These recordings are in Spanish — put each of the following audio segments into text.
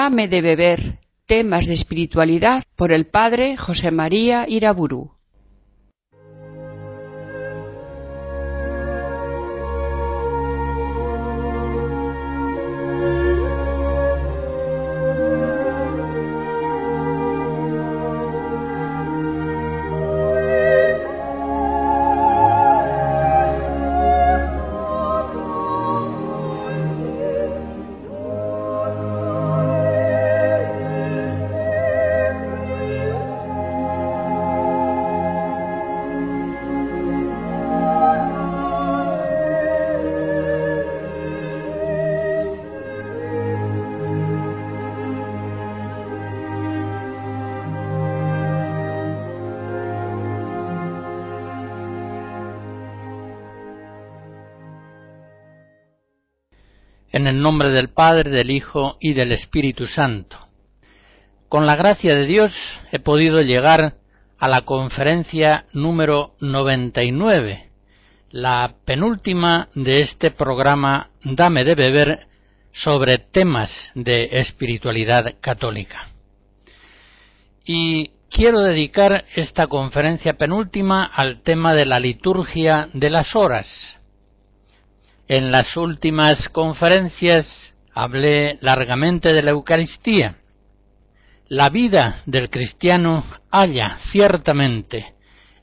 Dame de beber, temas de espiritualidad por el padre José María Iraburu. Nombre del Padre, del Hijo y del Espíritu Santo. Con la gracia de Dios he podido llegar a la conferencia número 99, la penúltima de este programa Dame de beber sobre temas de espiritualidad católica. Y quiero dedicar esta conferencia penúltima al tema de la liturgia de las horas, en las últimas conferencias hablé largamente de la Eucaristía. La vida del cristiano halla ciertamente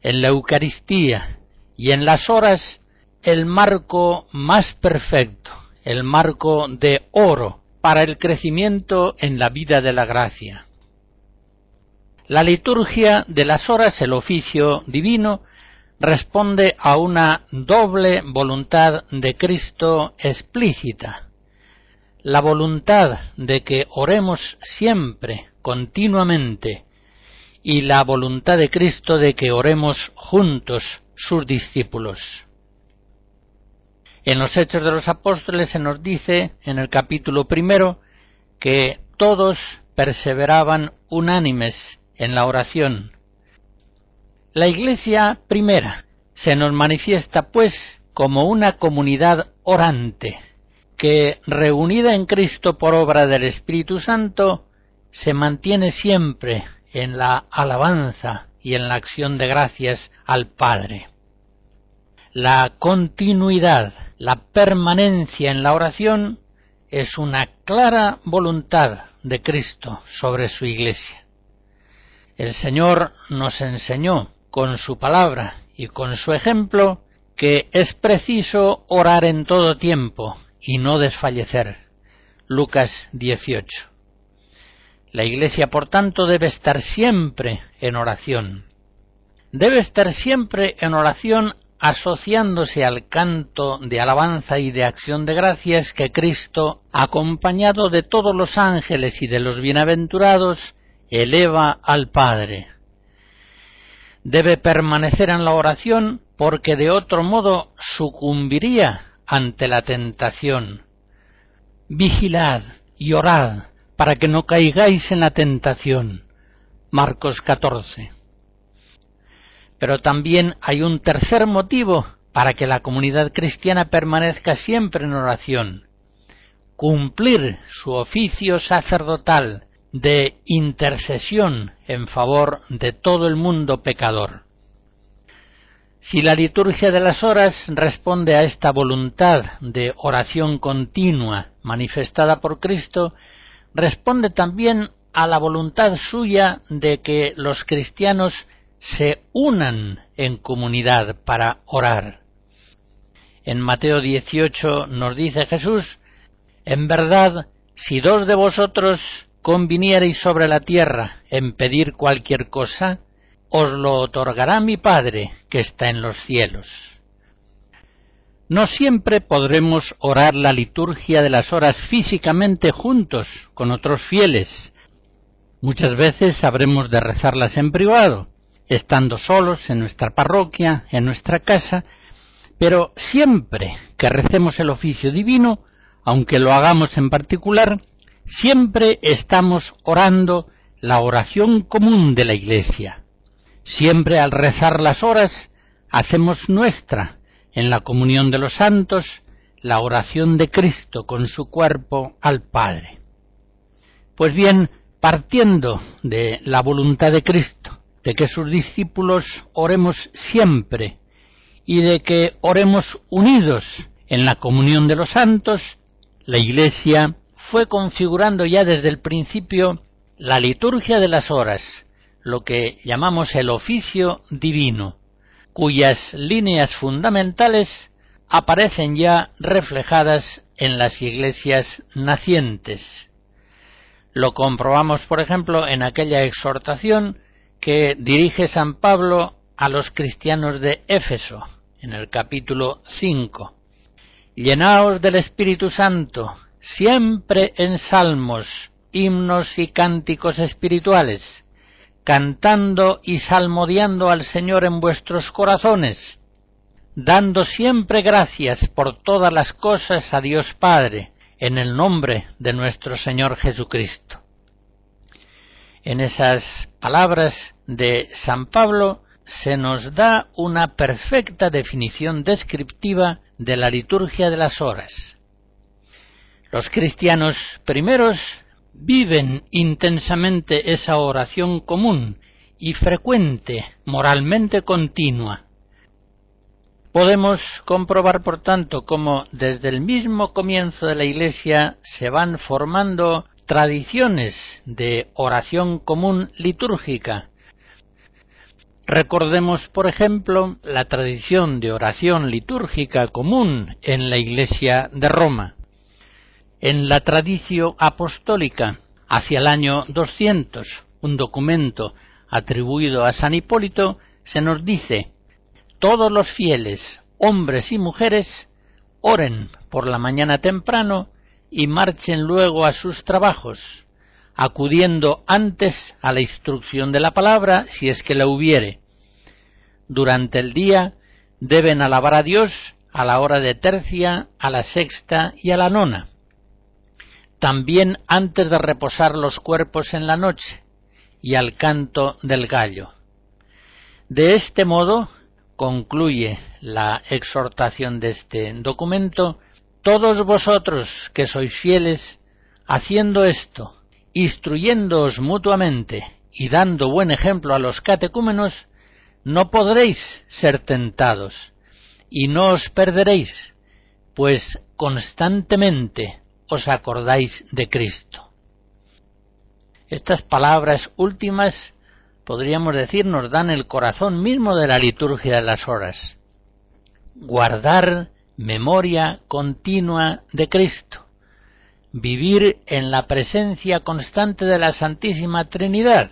en la Eucaristía y en las horas el marco más perfecto, el marco de oro para el crecimiento en la vida de la gracia. La liturgia de las horas, el oficio divino, responde a una doble voluntad de Cristo explícita. La voluntad de que oremos siempre, continuamente, y la voluntad de Cristo de que oremos juntos, sus discípulos. En los Hechos de los Apóstoles se nos dice, en el capítulo primero, que todos perseveraban unánimes en la oración, la Iglesia primera se nos manifiesta, pues, como una comunidad orante, que, reunida en Cristo por obra del Espíritu Santo, se mantiene siempre en la alabanza y en la acción de gracias al Padre. La continuidad, la permanencia en la oración es una clara voluntad de Cristo sobre su Iglesia. El Señor nos enseñó con su palabra y con su ejemplo que es preciso orar en todo tiempo y no desfallecer. Lucas 18. La Iglesia, por tanto, debe estar siempre en oración. Debe estar siempre en oración asociándose al canto de alabanza y de acción de gracias que Cristo, acompañado de todos los ángeles y de los bienaventurados, eleva al Padre debe permanecer en la oración porque de otro modo sucumbiría ante la tentación. Vigilad y orad para que no caigáis en la tentación. Marcos 14. Pero también hay un tercer motivo para que la comunidad cristiana permanezca siempre en oración. Cumplir su oficio sacerdotal de intercesión en favor de todo el mundo pecador. Si la liturgia de las horas responde a esta voluntad de oración continua manifestada por Cristo, responde también a la voluntad suya de que los cristianos se unan en comunidad para orar. En Mateo 18 nos dice Jesús, en verdad, si dos de vosotros conviniereis sobre la tierra en pedir cualquier cosa, os lo otorgará mi Padre que está en los cielos. No siempre podremos orar la liturgia de las horas físicamente juntos con otros fieles. Muchas veces habremos de rezarlas en privado, estando solos en nuestra parroquia, en nuestra casa, pero siempre que recemos el oficio divino, aunque lo hagamos en particular, siempre estamos orando la oración común de la Iglesia. Siempre al rezar las horas hacemos nuestra, en la comunión de los santos, la oración de Cristo con su cuerpo al Padre. Pues bien, partiendo de la voluntad de Cristo, de que sus discípulos oremos siempre y de que oremos unidos en la comunión de los santos, la Iglesia fue configurando ya desde el principio la liturgia de las horas, lo que llamamos el oficio divino, cuyas líneas fundamentales aparecen ya reflejadas en las iglesias nacientes. Lo comprobamos, por ejemplo, en aquella exhortación que dirige San Pablo a los cristianos de Éfeso, en el capítulo 5. Llenaos del Espíritu Santo, siempre en salmos, himnos y cánticos espirituales, cantando y salmodiando al Señor en vuestros corazones, dando siempre gracias por todas las cosas a Dios Padre, en el nombre de nuestro Señor Jesucristo. En esas palabras de San Pablo se nos da una perfecta definición descriptiva de la liturgia de las horas. Los cristianos primeros viven intensamente esa oración común y frecuente, moralmente continua. Podemos comprobar, por tanto, cómo desde el mismo comienzo de la Iglesia se van formando tradiciones de oración común litúrgica. Recordemos, por ejemplo, la tradición de oración litúrgica común en la Iglesia de Roma. En la tradición apostólica, hacia el año 200, un documento atribuido a San Hipólito, se nos dice, todos los fieles, hombres y mujeres, oren por la mañana temprano y marchen luego a sus trabajos, acudiendo antes a la instrucción de la palabra si es que la hubiere. Durante el día deben alabar a Dios a la hora de tercia, a la sexta y a la nona también antes de reposar los cuerpos en la noche y al canto del gallo. De este modo, concluye la exhortación de este documento, todos vosotros que sois fieles, haciendo esto, instruyéndoos mutuamente y dando buen ejemplo a los catecúmenos, no podréis ser tentados y no os perderéis, pues constantemente os acordáis de Cristo. Estas palabras últimas, podríamos decir, nos dan el corazón mismo de la liturgia de las horas. Guardar memoria continua de Cristo. Vivir en la presencia constante de la Santísima Trinidad.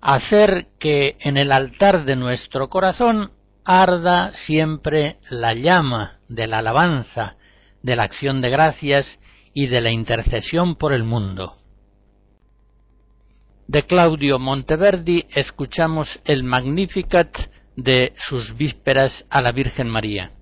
Hacer que en el altar de nuestro corazón arda siempre la llama de la alabanza, de la acción de gracias y de la intercesión por el mundo. de Claudio Monteverdi escuchamos el Magnificat de sus vísperas a la Virgen María.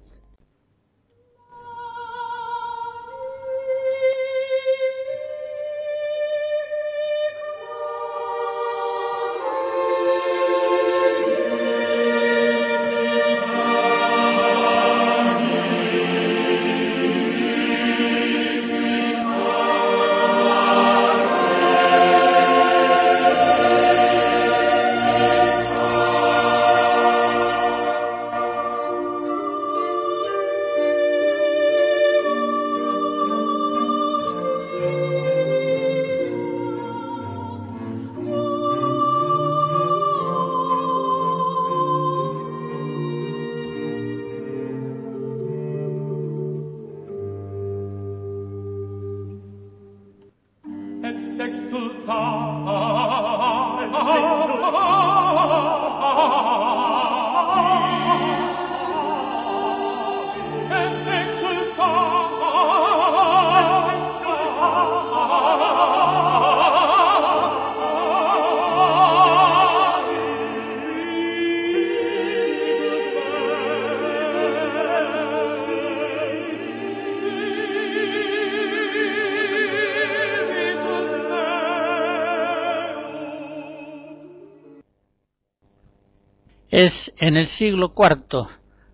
En el siglo IV,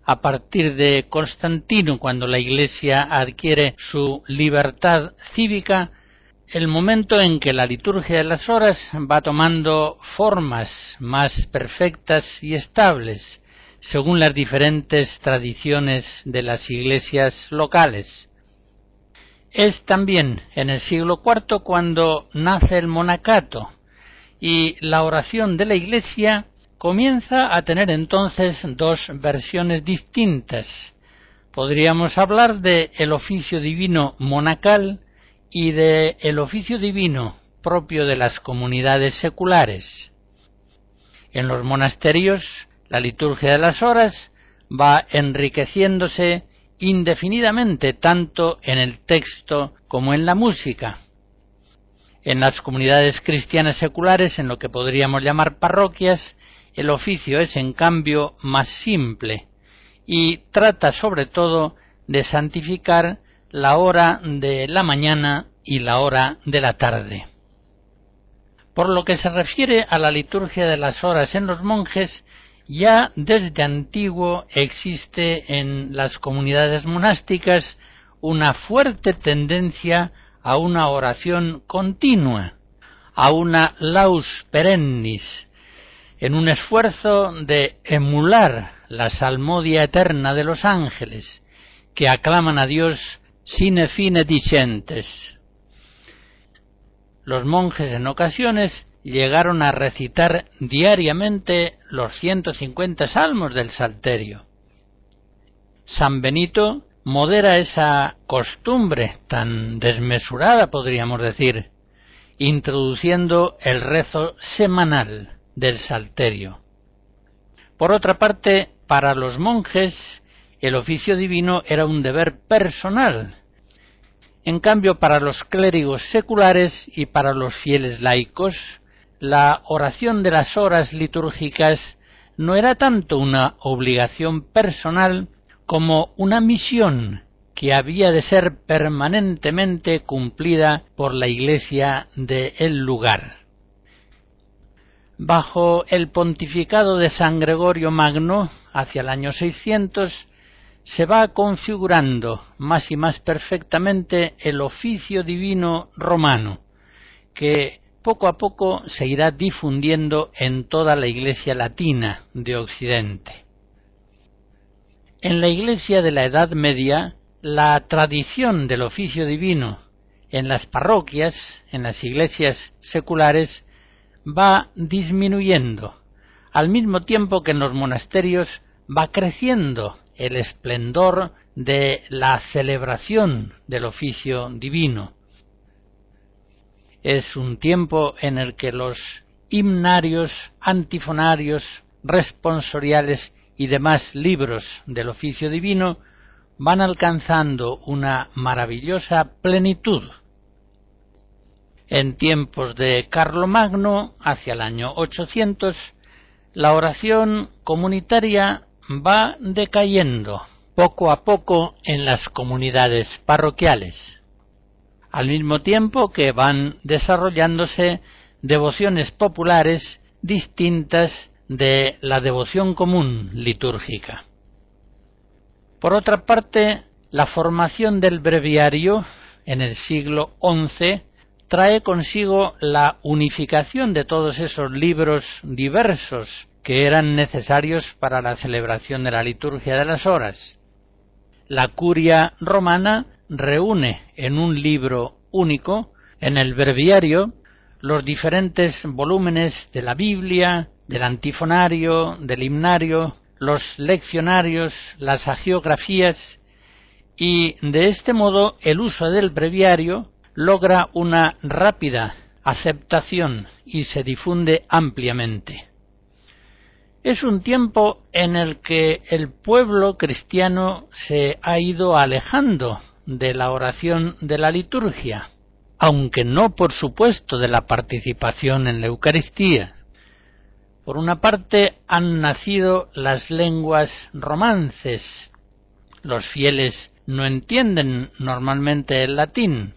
a partir de Constantino, cuando la Iglesia adquiere su libertad cívica, el momento en que la liturgia de las horas va tomando formas más perfectas y estables, según las diferentes tradiciones de las iglesias locales. Es también en el siglo IV cuando nace el monacato y la oración de la Iglesia comienza a tener entonces dos versiones distintas. Podríamos hablar de el oficio divino monacal y de el oficio divino propio de las comunidades seculares. En los monasterios, la liturgia de las horas va enriqueciéndose indefinidamente tanto en el texto como en la música. En las comunidades cristianas seculares, en lo que podríamos llamar parroquias, el oficio es, en cambio, más simple y trata sobre todo de santificar la hora de la mañana y la hora de la tarde. Por lo que se refiere a la liturgia de las horas en los monjes, ya desde antiguo existe en las comunidades monásticas una fuerte tendencia a una oración continua, a una laus perennis, en un esfuerzo de emular la salmodia eterna de los ángeles, que aclaman a Dios sine fine dicentes. Los monjes en ocasiones llegaron a recitar diariamente los 150 salmos del Salterio. San Benito modera esa costumbre tan desmesurada, podríamos decir, introduciendo el rezo semanal del Salterio. Por otra parte, para los monjes el oficio divino era un deber personal. En cambio, para los clérigos seculares y para los fieles laicos, la oración de las horas litúrgicas no era tanto una obligación personal como una misión que había de ser permanentemente cumplida por la Iglesia de el lugar bajo el pontificado de San Gregorio Magno, hacia el año 600, se va configurando más y más perfectamente el oficio divino romano, que poco a poco se irá difundiendo en toda la Iglesia latina de Occidente. En la Iglesia de la Edad Media, la tradición del oficio divino en las parroquias, en las iglesias seculares, va disminuyendo, al mismo tiempo que en los monasterios va creciendo el esplendor de la celebración del oficio divino. Es un tiempo en el que los himnarios, antifonarios, responsoriales y demás libros del oficio divino van alcanzando una maravillosa plenitud En tiempos de Carlomagno, hacia el año 800, la oración comunitaria va decayendo poco a poco en las comunidades parroquiales, al mismo tiempo que van desarrollándose devociones populares distintas de la devoción común litúrgica. Por otra parte, la formación del breviario en el siglo XI trae consigo la unificación de todos esos libros diversos que eran necesarios para la celebración de la liturgia de las horas. La curia romana reúne en un libro único, en el breviario, los diferentes volúmenes de la Biblia, del antifonario, del himnario, los leccionarios, las agiografías, y de este modo el uso del breviario logra una rápida aceptación y se difunde ampliamente. Es un tiempo en el que el pueblo cristiano se ha ido alejando de la oración de la liturgia, aunque no por supuesto de la participación en la Eucaristía. Por una parte han nacido las lenguas romances. Los fieles no entienden normalmente el latín.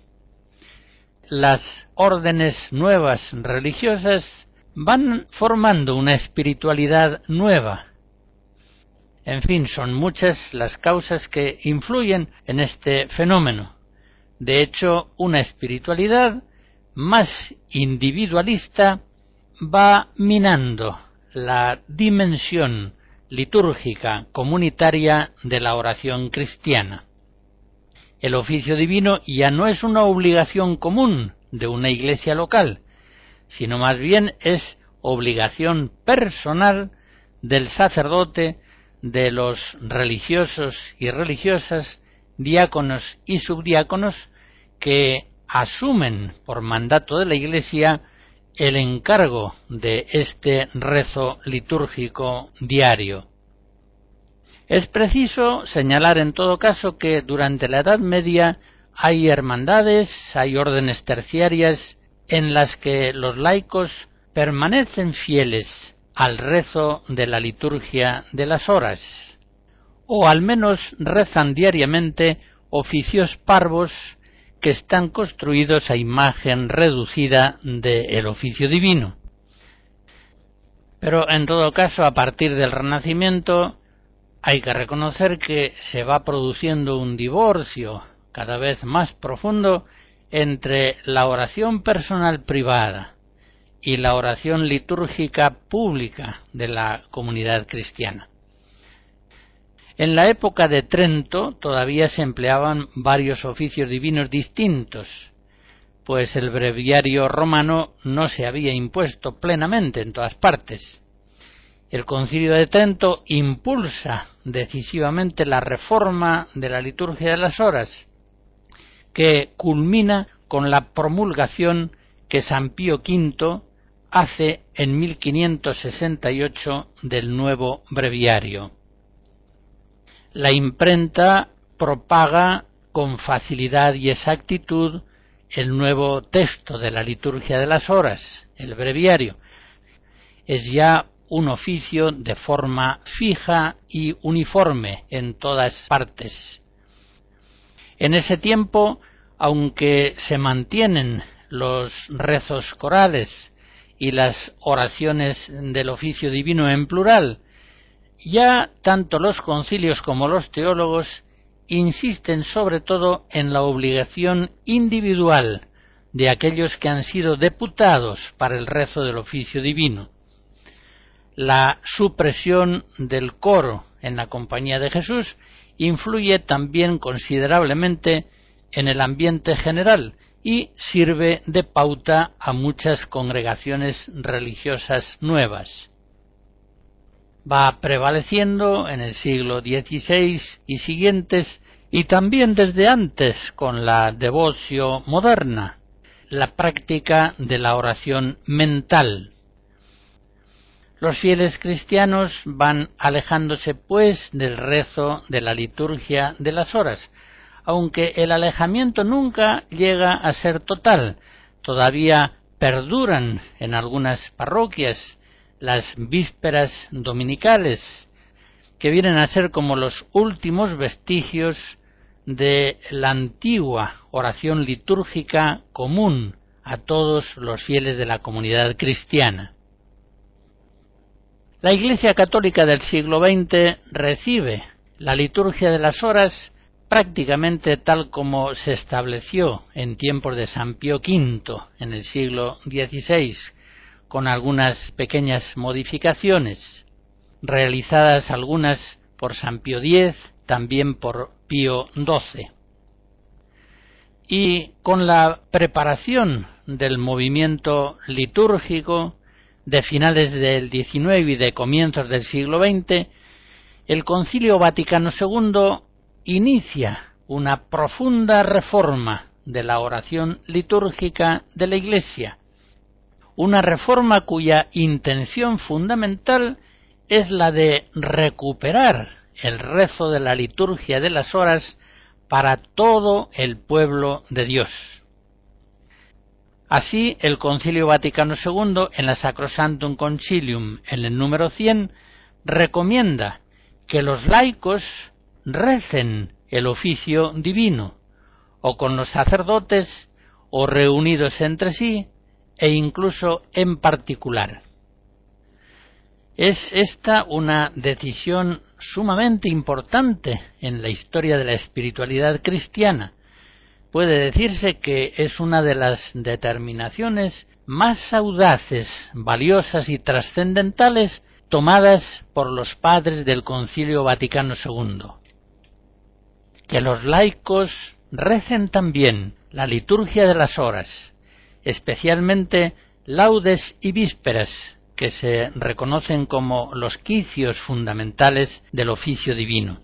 Las órdenes nuevas religiosas van formando una espiritualidad nueva. En fin, son muchas las causas que influyen en este fenómeno. De hecho, una espiritualidad más individualista va minando la dimensión litúrgica comunitaria de la oración cristiana. El oficio divino ya no es una obligación común de una iglesia local, sino más bien es obligación personal del sacerdote, de los religiosos y religiosas, diáconos y subdiáconos, que asumen por mandato de la Iglesia el encargo de este rezo litúrgico diario. Es preciso señalar en todo caso que durante la Edad Media hay hermandades, hay órdenes terciarias en las que los laicos permanecen fieles al rezo de la liturgia de las horas, o al menos rezan diariamente oficios parvos que están construidos a imagen reducida del oficio divino. Pero en todo caso, a partir del Renacimiento, hay que reconocer que se va produciendo un divorcio cada vez más profundo entre la oración personal privada y la oración litúrgica pública de la comunidad cristiana. En la época de Trento todavía se empleaban varios oficios divinos distintos, pues el breviario romano no se había impuesto plenamente en todas partes. El concilio de Trento impulsa decisivamente la reforma de la liturgia de las horas, que culmina con la promulgación que San Pío V hace en 1568 del nuevo breviario la imprenta propaga con facilidad y exactitud el nuevo texto de la liturgia de las horas, el breviario. Es ya un oficio de forma fija y uniforme en todas partes. En ese tiempo, aunque se mantienen los rezos corales y las oraciones del oficio divino en plural, ya tanto los concilios como los teólogos insisten sobre todo en la obligación individual de aquellos que han sido deputados para el rezo del oficio divino. La supresión del coro en la compañía de Jesús influye también considerablemente en el ambiente general y sirve de pauta a muchas congregaciones religiosas nuevas va prevaleciendo en el siglo XVI y siguientes y también desde antes con la devoción moderna, la práctica de la oración mental. Los fieles cristianos van alejándose pues del rezo de la liturgia de las horas, aunque el alejamiento nunca llega a ser total, todavía perduran en algunas parroquias las vísperas dominicales, que vienen a ser como los últimos vestigios de la antigua oración litúrgica común a todos los fieles de la comunidad cristiana. La Iglesia Católica del siglo XX recibe la liturgia de las horas prácticamente tal como se estableció en tiempos de San Pío V en el siglo XVI, con algunas pequeñas modificaciones, realizadas algunas por San Pío X, también por Pío XII. Y con la preparación del movimiento litúrgico de finales del XIX y de comienzos del siglo XX, el Concilio Vaticano II inicia una profunda reforma de la oración litúrgica de la Iglesia, una reforma cuya intención fundamental es la de recuperar el rezo de la liturgia de las horas para todo el pueblo de Dios. Así, el Concilio Vaticano II, en la Sacrosantum Concilium, en el número 100, recomienda que los laicos recen el oficio divino, o con los sacerdotes, o reunidos entre sí, e incluso en particular. Es esta una decisión sumamente importante en la historia de la espiritualidad cristiana. Puede decirse que es una de las determinaciones más audaces, valiosas y trascendentales tomadas por los padres del Concilio Vaticano II. Que los laicos recen también la liturgia de las horas, especialmente laudes y vísperas, que se reconocen como los quicios fundamentales del oficio divino.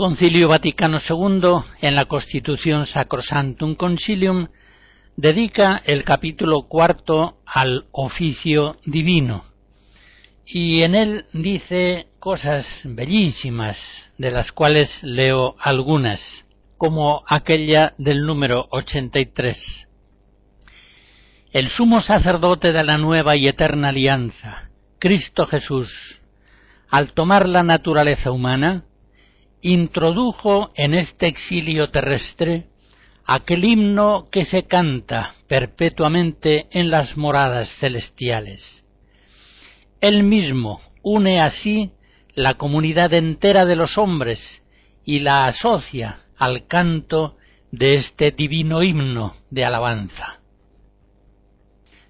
Concilio Vaticano II, en la Constitución Sacrosantum Concilium, dedica el capítulo cuarto al oficio divino y en él dice cosas bellísimas, de las cuales leo algunas, como aquella del número 83. El sumo sacerdote de la nueva y eterna alianza, Cristo Jesús, al tomar la naturaleza humana, introdujo en este exilio terrestre aquel himno que se canta perpetuamente en las moradas celestiales. Él mismo une así la comunidad entera de los hombres y la asocia al canto de este divino himno de alabanza.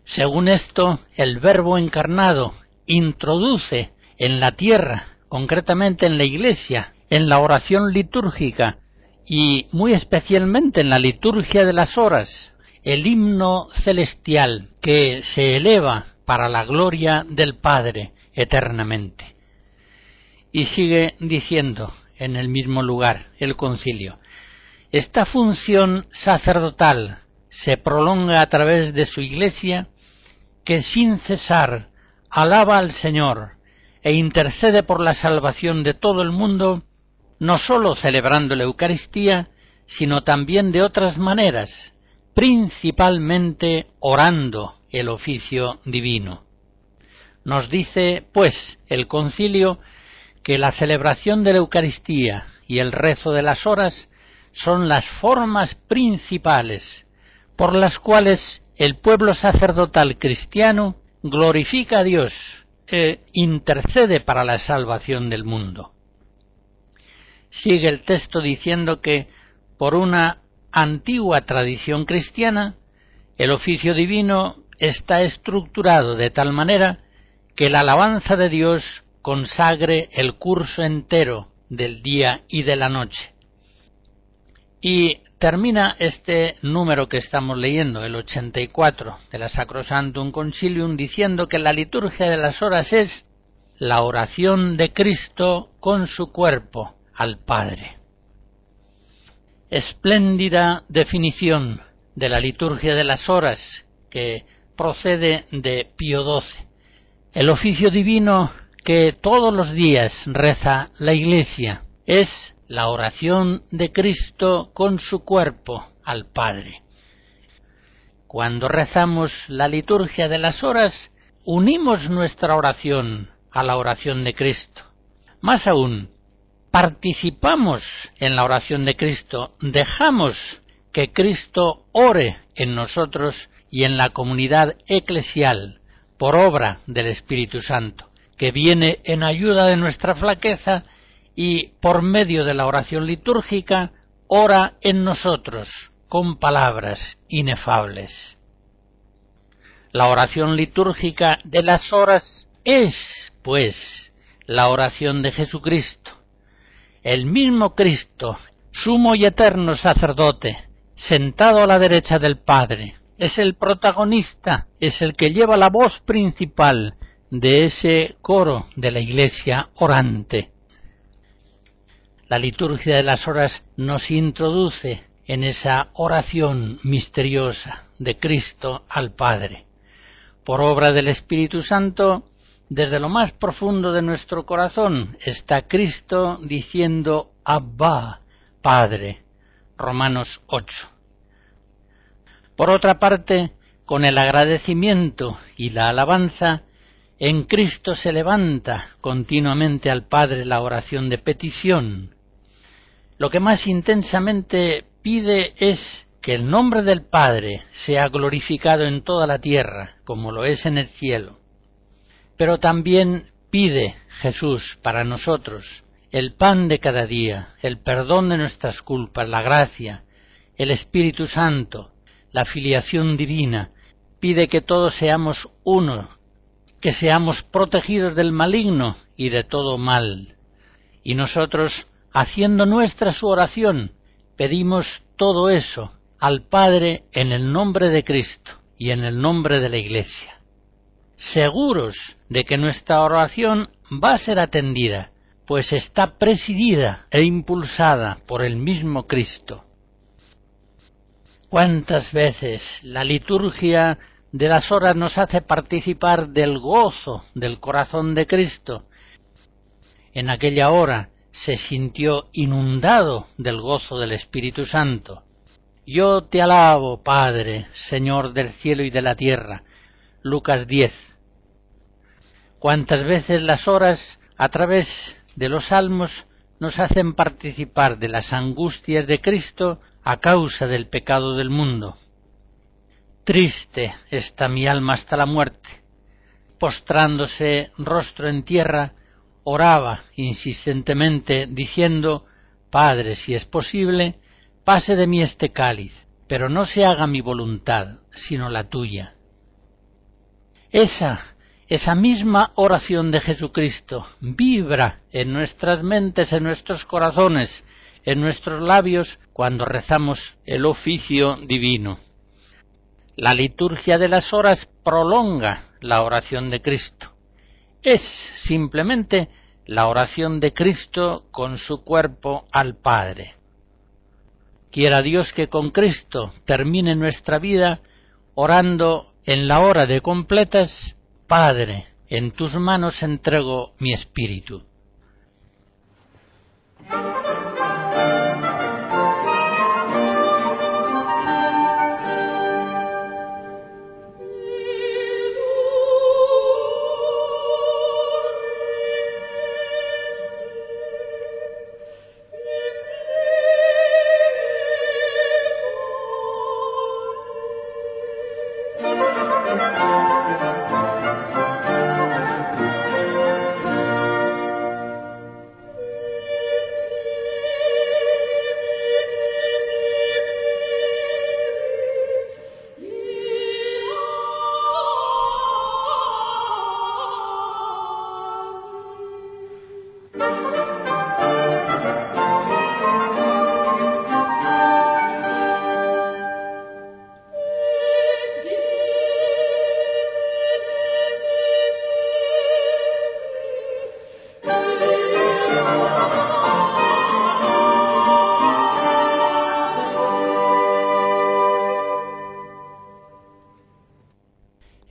Según esto, el Verbo encarnado introduce en la tierra, concretamente en la Iglesia, en la oración litúrgica y muy especialmente en la liturgia de las horas, el himno celestial que se eleva para la gloria del Padre eternamente. Y sigue diciendo en el mismo lugar el concilio, esta función sacerdotal se prolonga a través de su iglesia que sin cesar alaba al Señor e intercede por la salvación de todo el mundo no sólo celebrando la Eucaristía, sino también de otras maneras, principalmente orando el oficio divino. Nos dice, pues, el concilio que la celebración de la Eucaristía y el rezo de las horas son las formas principales por las cuales el pueblo sacerdotal cristiano glorifica a Dios e intercede para la salvación del mundo. Sigue el texto diciendo que por una antigua tradición cristiana, el oficio divino está estructurado de tal manera que la alabanza de Dios consagre el curso entero del día y de la noche. Y termina este número que estamos leyendo, el 84 de la Sacrosantum Concilium, diciendo que la liturgia de las horas es la oración de Cristo con su cuerpo al Padre espléndida definición de la liturgia de las horas que procede de Pío XII. El oficio divino que todos los días reza la Iglesia es la oración de Cristo con su cuerpo al Padre. Cuando rezamos la liturgia de las horas, unimos nuestra oración a la oración de Cristo. Más aún, participamos en la oración de Cristo, dejamos que Cristo ore en nosotros y en la comunidad eclesial por obra del Espíritu Santo, que viene en ayuda de nuestra flaqueza y por medio de la oración litúrgica ora en nosotros con palabras inefables. La oración litúrgica de las horas es, pues, la oración de Jesucristo, el mismo Cristo, sumo y eterno sacerdote, sentado a la derecha del Padre, es el protagonista, es el que lleva la voz principal de ese coro de la iglesia orante. La liturgia de las horas nos introduce en esa oración misteriosa de Cristo al Padre. Por obra del Espíritu Santo, desde lo más profundo de nuestro corazón está Cristo diciendo Abba, Padre. Romanos 8. Por otra parte, con el agradecimiento y la alabanza, en Cristo se levanta continuamente al Padre la oración de petición. Lo que más intensamente pide es que el nombre del Padre sea glorificado en toda la tierra, como lo es en el cielo. Pero también pide Jesús para nosotros el pan de cada día, el perdón de nuestras culpas, la gracia, el Espíritu Santo, la filiación divina. Pide que todos seamos uno, que seamos protegidos del maligno y de todo mal. Y nosotros, haciendo nuestra su oración, pedimos todo eso al Padre en el nombre de Cristo y en el nombre de la Iglesia seguros de que nuestra oración va a ser atendida, pues está presidida e impulsada por el mismo Cristo. ¿Cuántas veces la liturgia de las horas nos hace participar del gozo del corazón de Cristo? En aquella hora se sintió inundado del gozo del Espíritu Santo. Yo te alabo, Padre, Señor del cielo y de la tierra. Lucas 10, cuántas veces las horas a través de los salmos nos hacen participar de las angustias de Cristo a causa del pecado del mundo. Triste está mi alma hasta la muerte. Postrándose rostro en tierra, oraba insistentemente diciendo Padre, si es posible, pase de mí este cáliz, pero no se haga mi voluntad, sino la tuya. Esa esa misma oración de Jesucristo vibra en nuestras mentes, en nuestros corazones, en nuestros labios cuando rezamos el oficio divino. La liturgia de las horas prolonga la oración de Cristo. Es simplemente la oración de Cristo con su cuerpo al Padre. Quiera Dios que con Cristo termine nuestra vida orando en la hora de completas Padre, en tus manos entrego mi espíritu.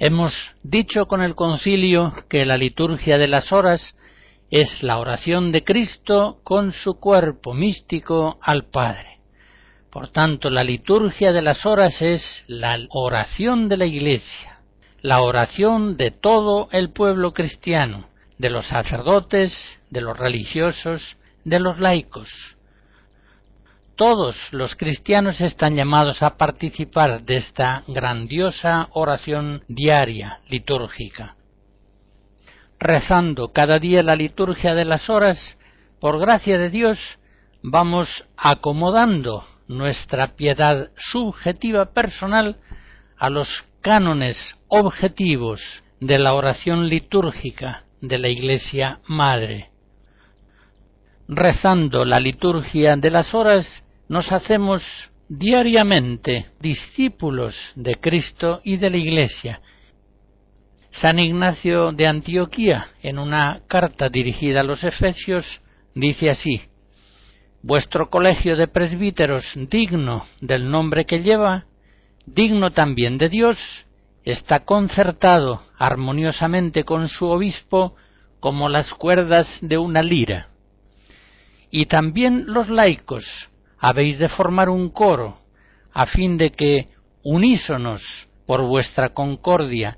Hemos dicho con el concilio que la liturgia de las horas es la oración de Cristo con su cuerpo místico al Padre. Por tanto, la liturgia de las horas es la oración de la Iglesia, la oración de todo el pueblo cristiano, de los sacerdotes, de los religiosos, de los laicos. Todos los cristianos están llamados a participar de esta grandiosa oración diaria litúrgica rezando cada día la liturgia de las horas, por gracia de Dios, vamos acomodando nuestra piedad subjetiva personal a los cánones objetivos de la oración litúrgica de la Iglesia Madre. Rezando la liturgia de las horas, nos hacemos diariamente discípulos de Cristo y de la Iglesia, San Ignacio de Antioquía, en una carta dirigida a los Efesios, dice así Vuestro colegio de presbíteros digno del nombre que lleva, digno también de Dios, está concertado armoniosamente con su obispo como las cuerdas de una lira. Y también los laicos habéis de formar un coro, a fin de que, unísonos por vuestra concordia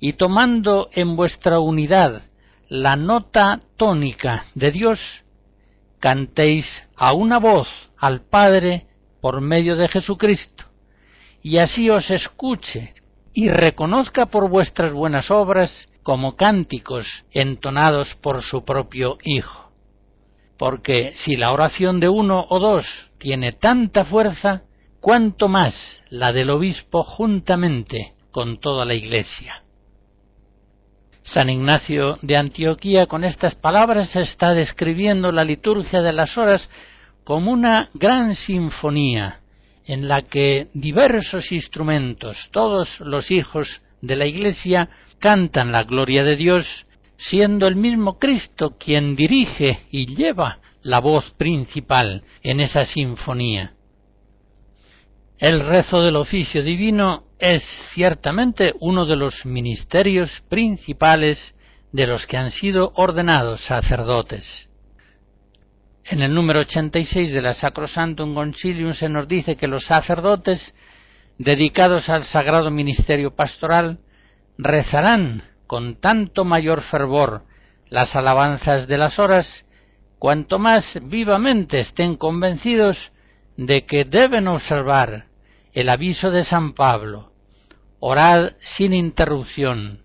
y tomando en vuestra unidad la nota tónica de Dios, cantéis a una voz al Padre por medio de Jesucristo, y así os escuche y reconozca por vuestras buenas obras como cánticos entonados por su propio Hijo. Porque si la oración de uno o dos tiene tanta fuerza, cuanto más la del obispo juntamente con toda la Iglesia. San Ignacio de Antioquía con estas palabras está describiendo la liturgia de las horas como una gran sinfonía en la que diversos instrumentos, todos los hijos de la Iglesia, cantan la gloria de Dios, siendo el mismo Cristo quien dirige y lleva la voz principal en esa sinfonía. El rezo del oficio divino es ciertamente uno de los ministerios principales de los que han sido ordenados sacerdotes. En el número 86 de la Sacrosantum Concilium se nos dice que los sacerdotes dedicados al sagrado ministerio pastoral rezarán con tanto mayor fervor las alabanzas de las horas cuanto más vivamente estén convencidos de que deben observar el aviso de San Pablo, orad sin interrupción,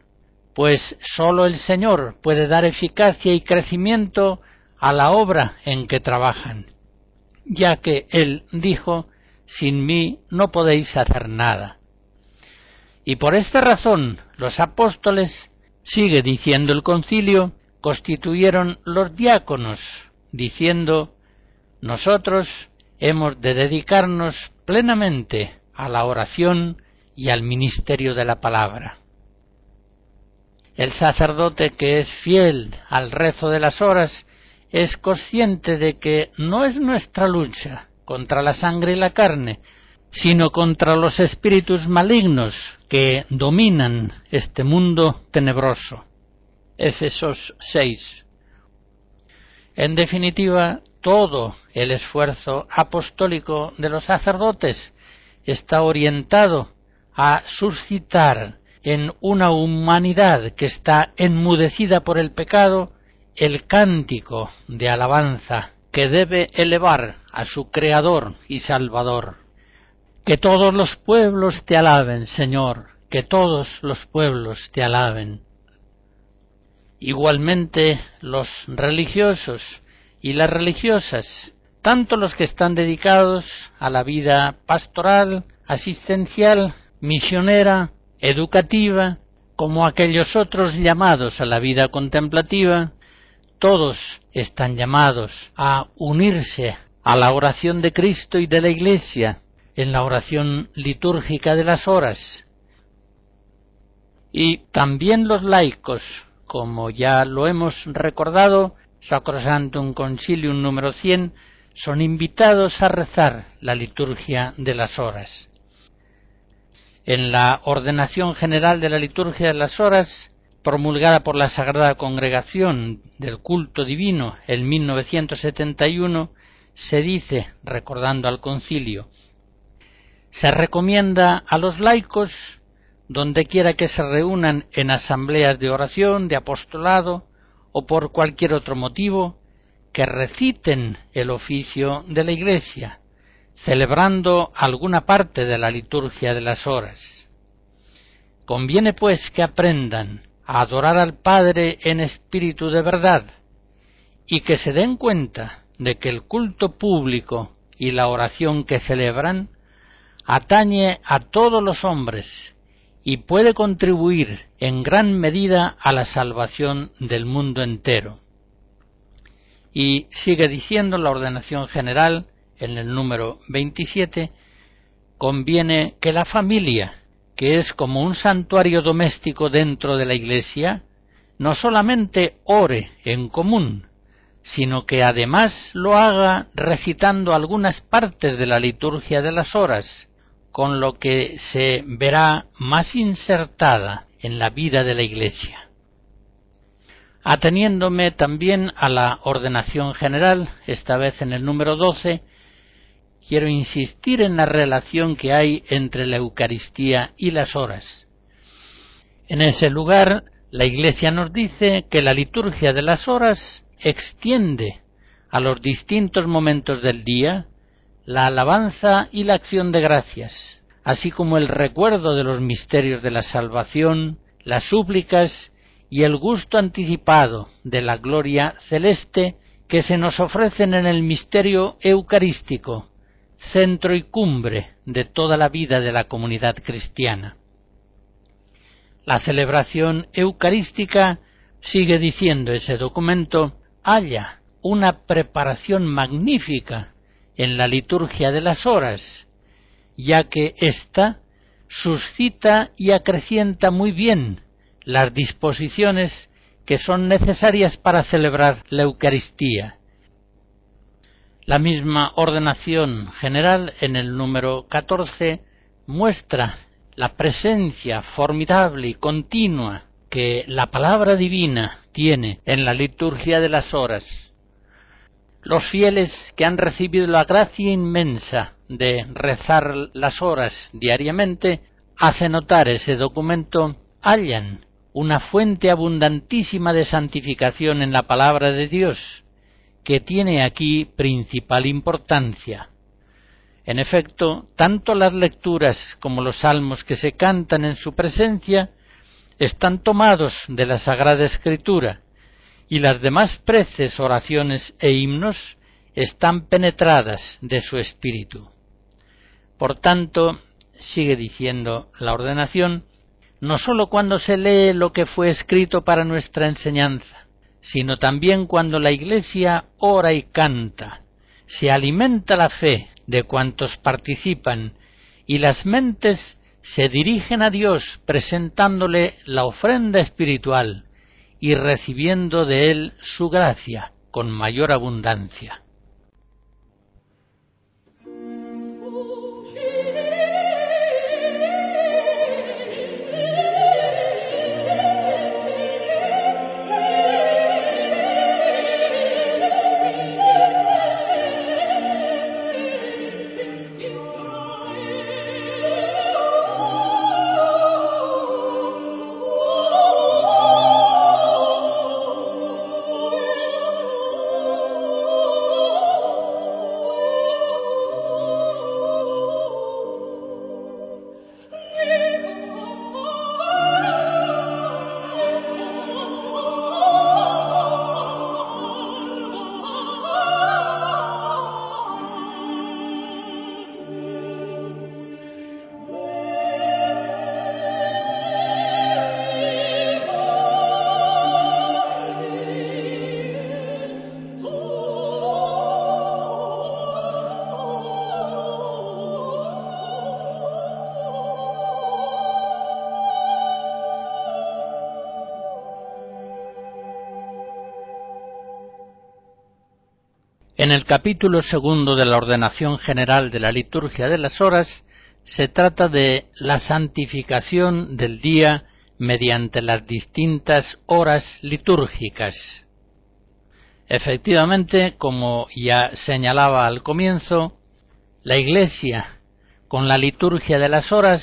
pues sólo el Señor puede dar eficacia y crecimiento a la obra en que trabajan, ya que Él dijo, sin mí no podéis hacer nada. Y por esta razón los apóstoles, sigue diciendo el concilio, constituyeron los diáconos, diciendo, nosotros hemos de dedicarnos plenamente a la oración y al ministerio de la palabra. El sacerdote que es fiel al rezo de las horas es consciente de que no es nuestra lucha contra la sangre y la carne, sino contra los espíritus malignos que dominan este mundo tenebroso. Efesos 6. En definitiva, todo el esfuerzo apostólico de los sacerdotes está orientado a suscitar en una humanidad que está enmudecida por el pecado el cántico de alabanza que debe elevar a su Creador y Salvador. Que todos los pueblos te alaben, Señor, que todos los pueblos te alaben. Igualmente los religiosos y las religiosas tanto los que están dedicados a la vida pastoral, asistencial, misionera, educativa, como aquellos otros llamados a la vida contemplativa, todos están llamados a unirse a la oración de Cristo y de la Iglesia en la oración litúrgica de las horas. Y también los laicos, como ya lo hemos recordado, Sacrosantum Concilium número 100, son invitados a rezar la liturgia de las horas. en la ordenación general de la liturgia de las horas, promulgada por la Sagrada Congregación del Culto Divino en 1971, se dice, recordando al concilio, se recomienda a los laicos, donde quiera que se reúnan en asambleas de oración, de apostolado o por cualquier otro motivo, que reciten el oficio de la Iglesia, celebrando alguna parte de la liturgia de las horas. Conviene pues que aprendan a adorar al Padre en espíritu de verdad y que se den cuenta de que el culto público y la oración que celebran atañe a todos los hombres y puede contribuir en gran medida a la salvación del mundo entero. Y sigue diciendo la ordenación general en el número 27, conviene que la familia, que es como un santuario doméstico dentro de la Iglesia, no solamente ore en común, sino que además lo haga recitando algunas partes de la liturgia de las horas, con lo que se verá más insertada en la vida de la Iglesia. Ateniéndome también a la ordenación general, esta vez en el número 12, quiero insistir en la relación que hay entre la Eucaristía y las horas. En ese lugar, la Iglesia nos dice que la liturgia de las horas extiende a los distintos momentos del día la alabanza y la acción de gracias, así como el recuerdo de los misterios de la salvación, las súplicas y el gusto anticipado de la gloria celeste que se nos ofrecen en el misterio eucarístico, centro y cumbre de toda la vida de la comunidad cristiana. La celebración eucarística, sigue diciendo ese documento, halla una preparación magnífica en la liturgia de las horas, ya que ésta suscita y acrecienta muy bien las disposiciones que son necesarias para celebrar la Eucaristía la misma ordenación general en el número 14 muestra la presencia formidable y continua que la palabra divina tiene en la liturgia de las horas. Los fieles que han recibido la gracia inmensa de rezar las horas diariamente, hace notar ese documento, hallan una fuente abundantísima de santificación en la palabra de Dios, que tiene aquí principal importancia. En efecto, tanto las lecturas como los salmos que se cantan en su presencia están tomados de la Sagrada Escritura, y las demás preces, oraciones e himnos están penetradas de su espíritu. Por tanto, sigue diciendo la ordenación, no sólo cuando se lee lo que fue escrito para nuestra enseñanza, sino también cuando la Iglesia ora y canta, se alimenta la fe de cuantos participan y las mentes se dirigen a Dios presentándole la ofrenda espiritual y recibiendo de Él su gracia con mayor abundancia. El capítulo segundo de la ordenación general de la liturgia de las horas se trata de la santificación del día mediante las distintas horas litúrgicas. Efectivamente, como ya señalaba al comienzo, la Iglesia, con la liturgia de las horas,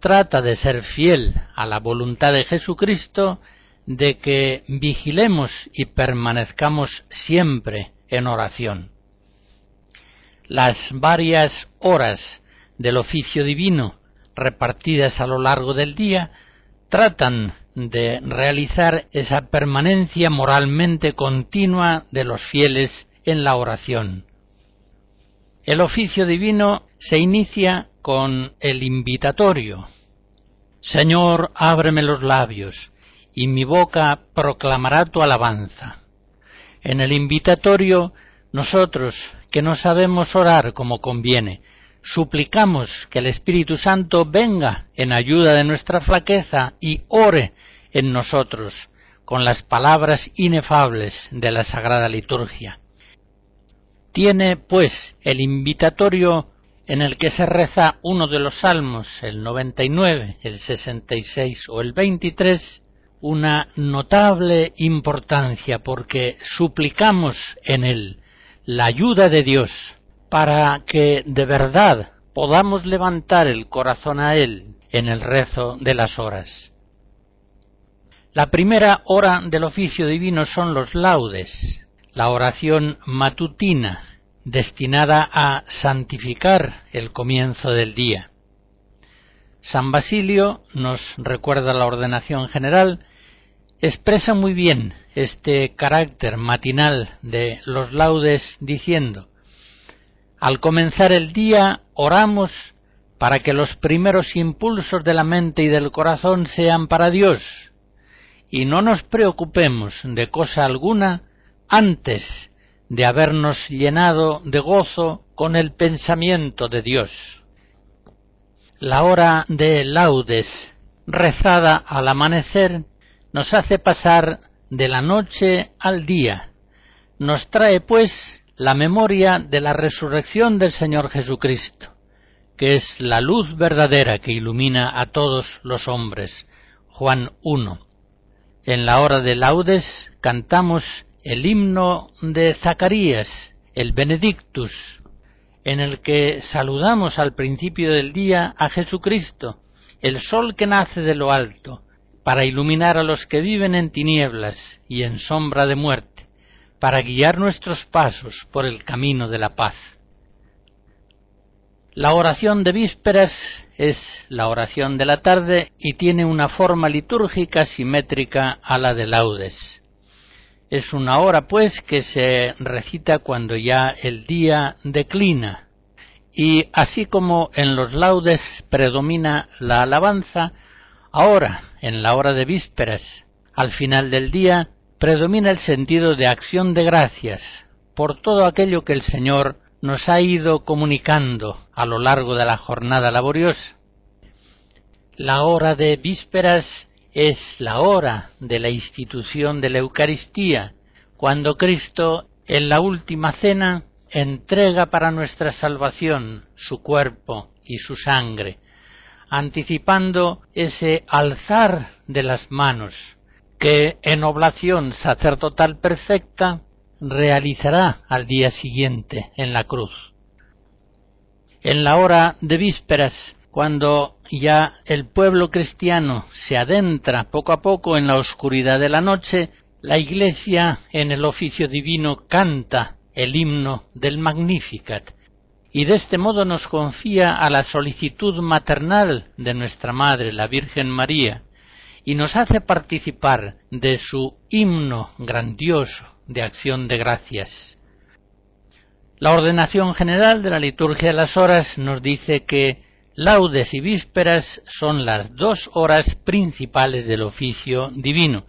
trata de ser fiel a la voluntad de Jesucristo de que vigilemos y permanezcamos siempre en oración. Las varias horas del oficio divino repartidas a lo largo del día tratan de realizar esa permanencia moralmente continua de los fieles en la oración. El oficio divino se inicia con el invitatorio. Señor, ábreme los labios, y mi boca proclamará tu alabanza. En el invitatorio, nosotros, que no sabemos orar como conviene, suplicamos que el Espíritu Santo venga en ayuda de nuestra flaqueza y ore en nosotros con las palabras inefables de la Sagrada Liturgia. Tiene, pues, el invitatorio en el que se reza uno de los salmos, el 99, el 66 o el 23, una notable importancia porque suplicamos en él la ayuda de Dios para que de verdad podamos levantar el corazón a Él en el rezo de las horas. La primera hora del oficio divino son los laudes, la oración matutina, destinada a santificar el comienzo del día. San Basilio nos recuerda la ordenación general, expresa muy bien este carácter matinal de los laudes diciendo al comenzar el día oramos para que los primeros impulsos de la mente y del corazón sean para Dios y no nos preocupemos de cosa alguna antes de habernos llenado de gozo con el pensamiento de Dios. La hora de laudes, rezada al amanecer, nos hace pasar de la noche al día. Nos trae, pues, la memoria de la resurrección del Señor Jesucristo, que es la luz verdadera que ilumina a todos los hombres. Juan 1. En la hora de laudes cantamos el himno de Zacarías, el Benedictus, en el que saludamos al principio del día a Jesucristo, el sol que nace de lo alto, para iluminar a los que viven en tinieblas y en sombra de muerte para guiar nuestros pasos por el camino de la paz. La oración de vísperas es la oración de la tarde y tiene una forma litúrgica simétrica a la de laudes. Es una hora, pues, que se recita cuando ya el día declina. Y así como en los laudes predomina la alabanza, ahora, en la hora de vísperas, al final del día, predomina el sentido de acción de gracias por todo aquello que el Señor nos ha ido comunicando a lo largo de la jornada laboriosa. La hora de vísperas es la hora de la institución de la Eucaristía, cuando Cristo en la última cena entrega para nuestra salvación su cuerpo y su sangre, anticipando ese alzar de las manos que en oblación sacerdotal perfecta realizará al día siguiente en la cruz. En la hora de vísperas, cuando ya el pueblo cristiano se adentra poco a poco en la oscuridad de la noche, la Iglesia en el oficio divino canta el himno del Magnificat y de este modo nos confía a la solicitud maternal de nuestra Madre, la Virgen María, y nos hace participar de su himno grandioso de acción de gracias. La ordenación general de la liturgia de las horas nos dice que laudes y vísperas son las dos horas principales del oficio divino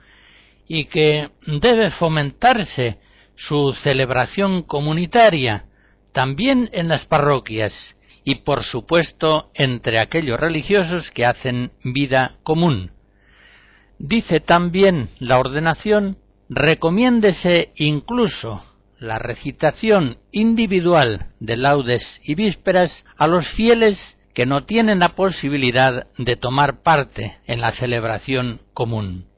y que debe fomentarse su celebración comunitaria también en las parroquias y por supuesto entre aquellos religiosos que hacen vida común. Dice también la ordenación, recomiéndese incluso la recitación individual de laudes y vísperas a los fieles que no tienen la posibilidad de tomar parte en la celebración común.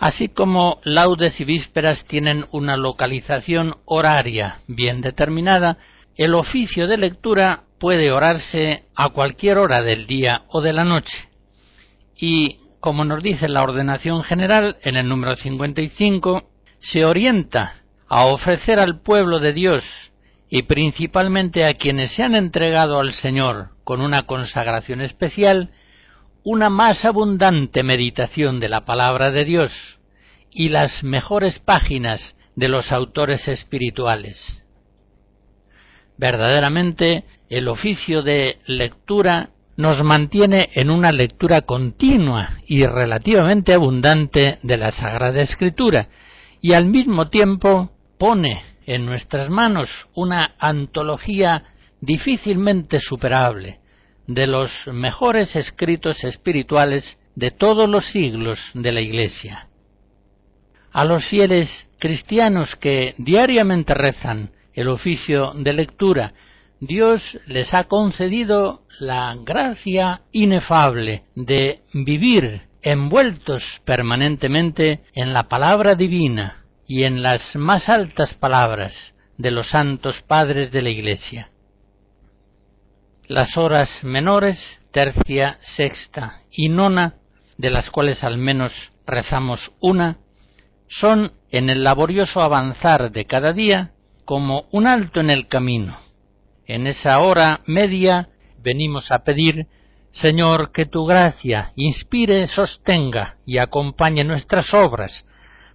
Así como laudes y vísperas tienen una localización horaria bien determinada, el oficio de lectura puede orarse a cualquier hora del día o de la noche. Y, como nos dice la ordenación general en el número 55, se orienta a ofrecer al pueblo de Dios y principalmente a quienes se han entregado al Señor con una consagración especial, una más abundante meditación de la palabra de Dios y las mejores páginas de los autores espirituales. Verdaderamente, el oficio de lectura nos mantiene en una lectura continua y relativamente abundante de la Sagrada Escritura, y al mismo tiempo pone en nuestras manos una antología difícilmente superable de los mejores escritos espirituales de todos los siglos de la Iglesia. A los fieles cristianos que diariamente rezan el oficio de lectura, Dios les ha concedido la gracia inefable de vivir envueltos permanentemente en la palabra divina y en las más altas palabras de los santos padres de la Iglesia. Las horas menores, tercia, sexta y nona, de las cuales al menos rezamos una, son en el laborioso avanzar de cada día como un alto en el camino. En esa hora media venimos a pedir Señor, que tu gracia inspire, sostenga y acompañe nuestras obras,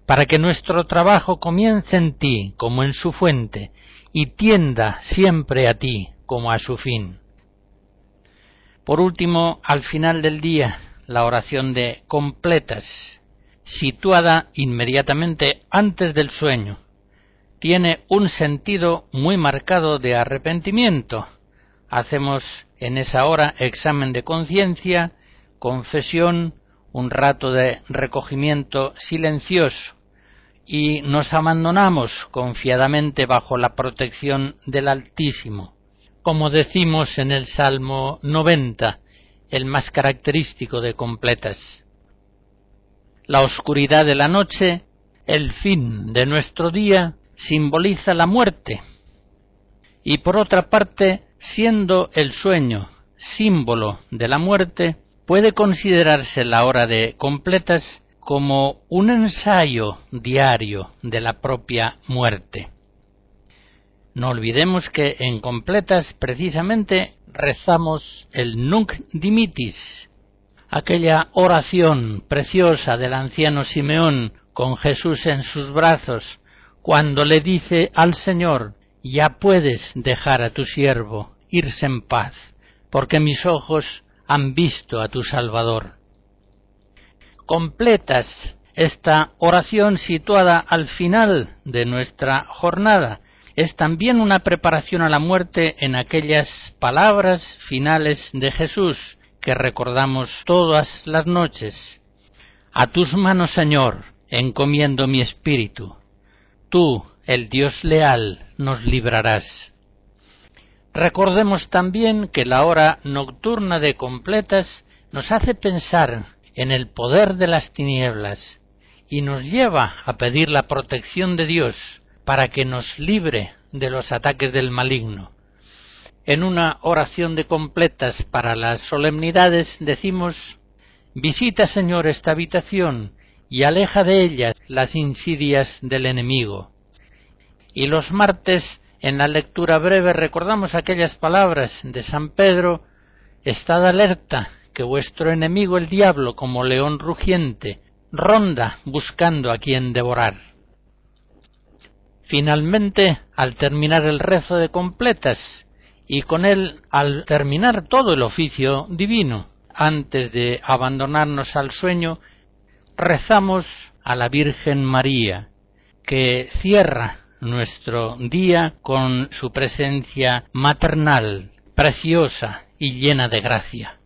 para que nuestro trabajo comience en ti como en su fuente y tienda siempre a ti como a su fin. Por último, al final del día, la oración de completas, situada inmediatamente antes del sueño, tiene un sentido muy marcado de arrepentimiento. Hacemos en esa hora examen de conciencia, confesión, un rato de recogimiento silencioso y nos abandonamos confiadamente bajo la protección del Altísimo, como decimos en el Salmo 90, el más característico de completas. La oscuridad de la noche, el fin de nuestro día, simboliza la muerte. Y por otra parte, siendo el sueño símbolo de la muerte, puede considerarse la hora de completas como un ensayo diario de la propia muerte. No olvidemos que en completas precisamente rezamos el Nunc Dimitis, aquella oración preciosa del anciano Simeón con Jesús en sus brazos, cuando le dice al Señor, ya puedes dejar a tu siervo irse en paz, porque mis ojos han visto a tu Salvador completas esta oración situada al final de nuestra jornada. Es también una preparación a la muerte en aquellas palabras finales de Jesús que recordamos todas las noches. A tus manos, Señor, encomiendo mi espíritu. Tú, el Dios leal, nos librarás. Recordemos también que la hora nocturna de completas nos hace pensar en el poder de las tinieblas y nos lleva a pedir la protección de Dios para que nos libre de los ataques del maligno. En una oración de completas para las solemnidades decimos Visita, Señor, esta habitación y aleja de ella las insidias del enemigo. Y los martes, en la lectura breve, recordamos aquellas palabras de San Pedro Estad alerta que vuestro enemigo el diablo, como león rugiente, ronda buscando a quien devorar. Finalmente, al terminar el rezo de completas, y con él al terminar todo el oficio divino, antes de abandonarnos al sueño, rezamos a la Virgen María, que cierra nuestro día con su presencia maternal, preciosa y llena de gracia.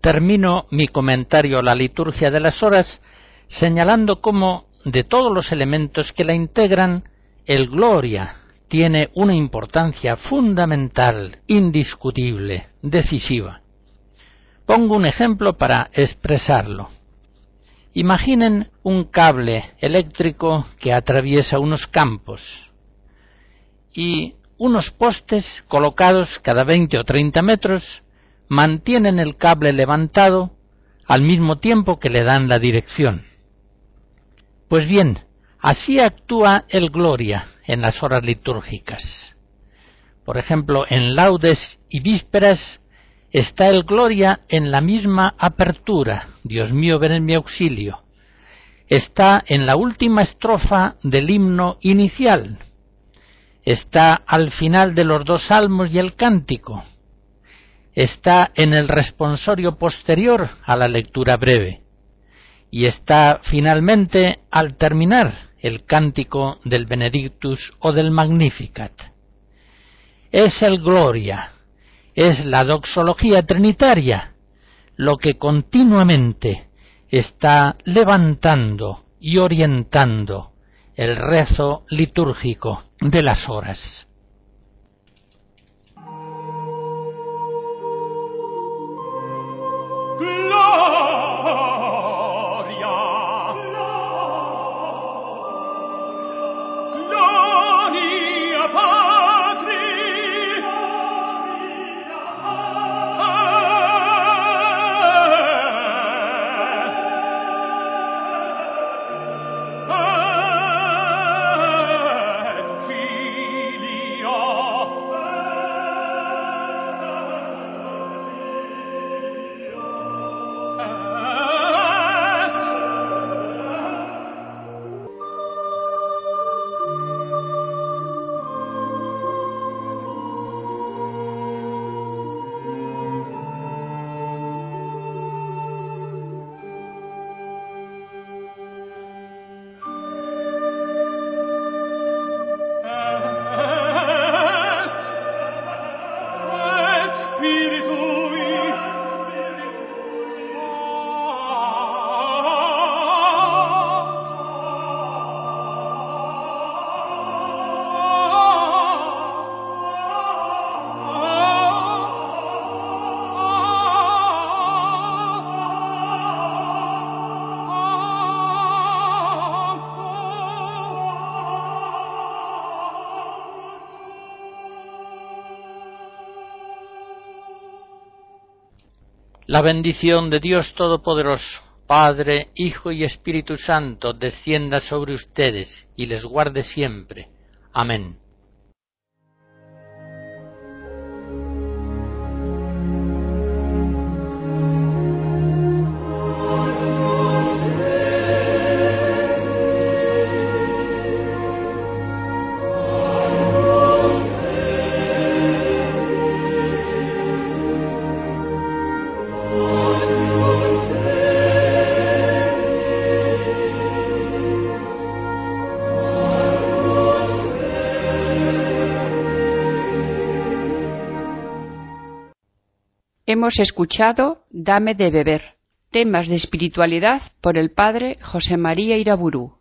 Termino mi comentario a la liturgia de las horas señalando cómo, de todos los elementos que la integran, el Gloria tiene una importancia fundamental, indiscutible, decisiva. Pongo un ejemplo para expresarlo. Imaginen un cable eléctrico que atraviesa unos campos y unos postes colocados cada 20 o 30 metros mantienen el cable levantado al mismo tiempo que le dan la dirección. Pues bien, así actúa el Gloria en las horas litúrgicas. Por ejemplo, en laudes y vísperas está el Gloria en la misma apertura, Dios mío, ven en mi auxilio. Está en la última estrofa del himno inicial. Está al final de los dos salmos y el cántico. Está en el responsorio posterior a la lectura breve. Y está finalmente al terminar el cántico del Benedictus o del Magnificat. Es el Gloria, es la doxología trinitaria, lo que continuamente está levantando y orientando el rezo litúrgico de las horas. La bendición de Dios Todopoderoso, Padre, Hijo y Espíritu Santo, descienda sobre ustedes y les guarde siempre. Amén. Hemos escuchado Dame de beber, temas de espiritualidad por el padre José María Iraburu.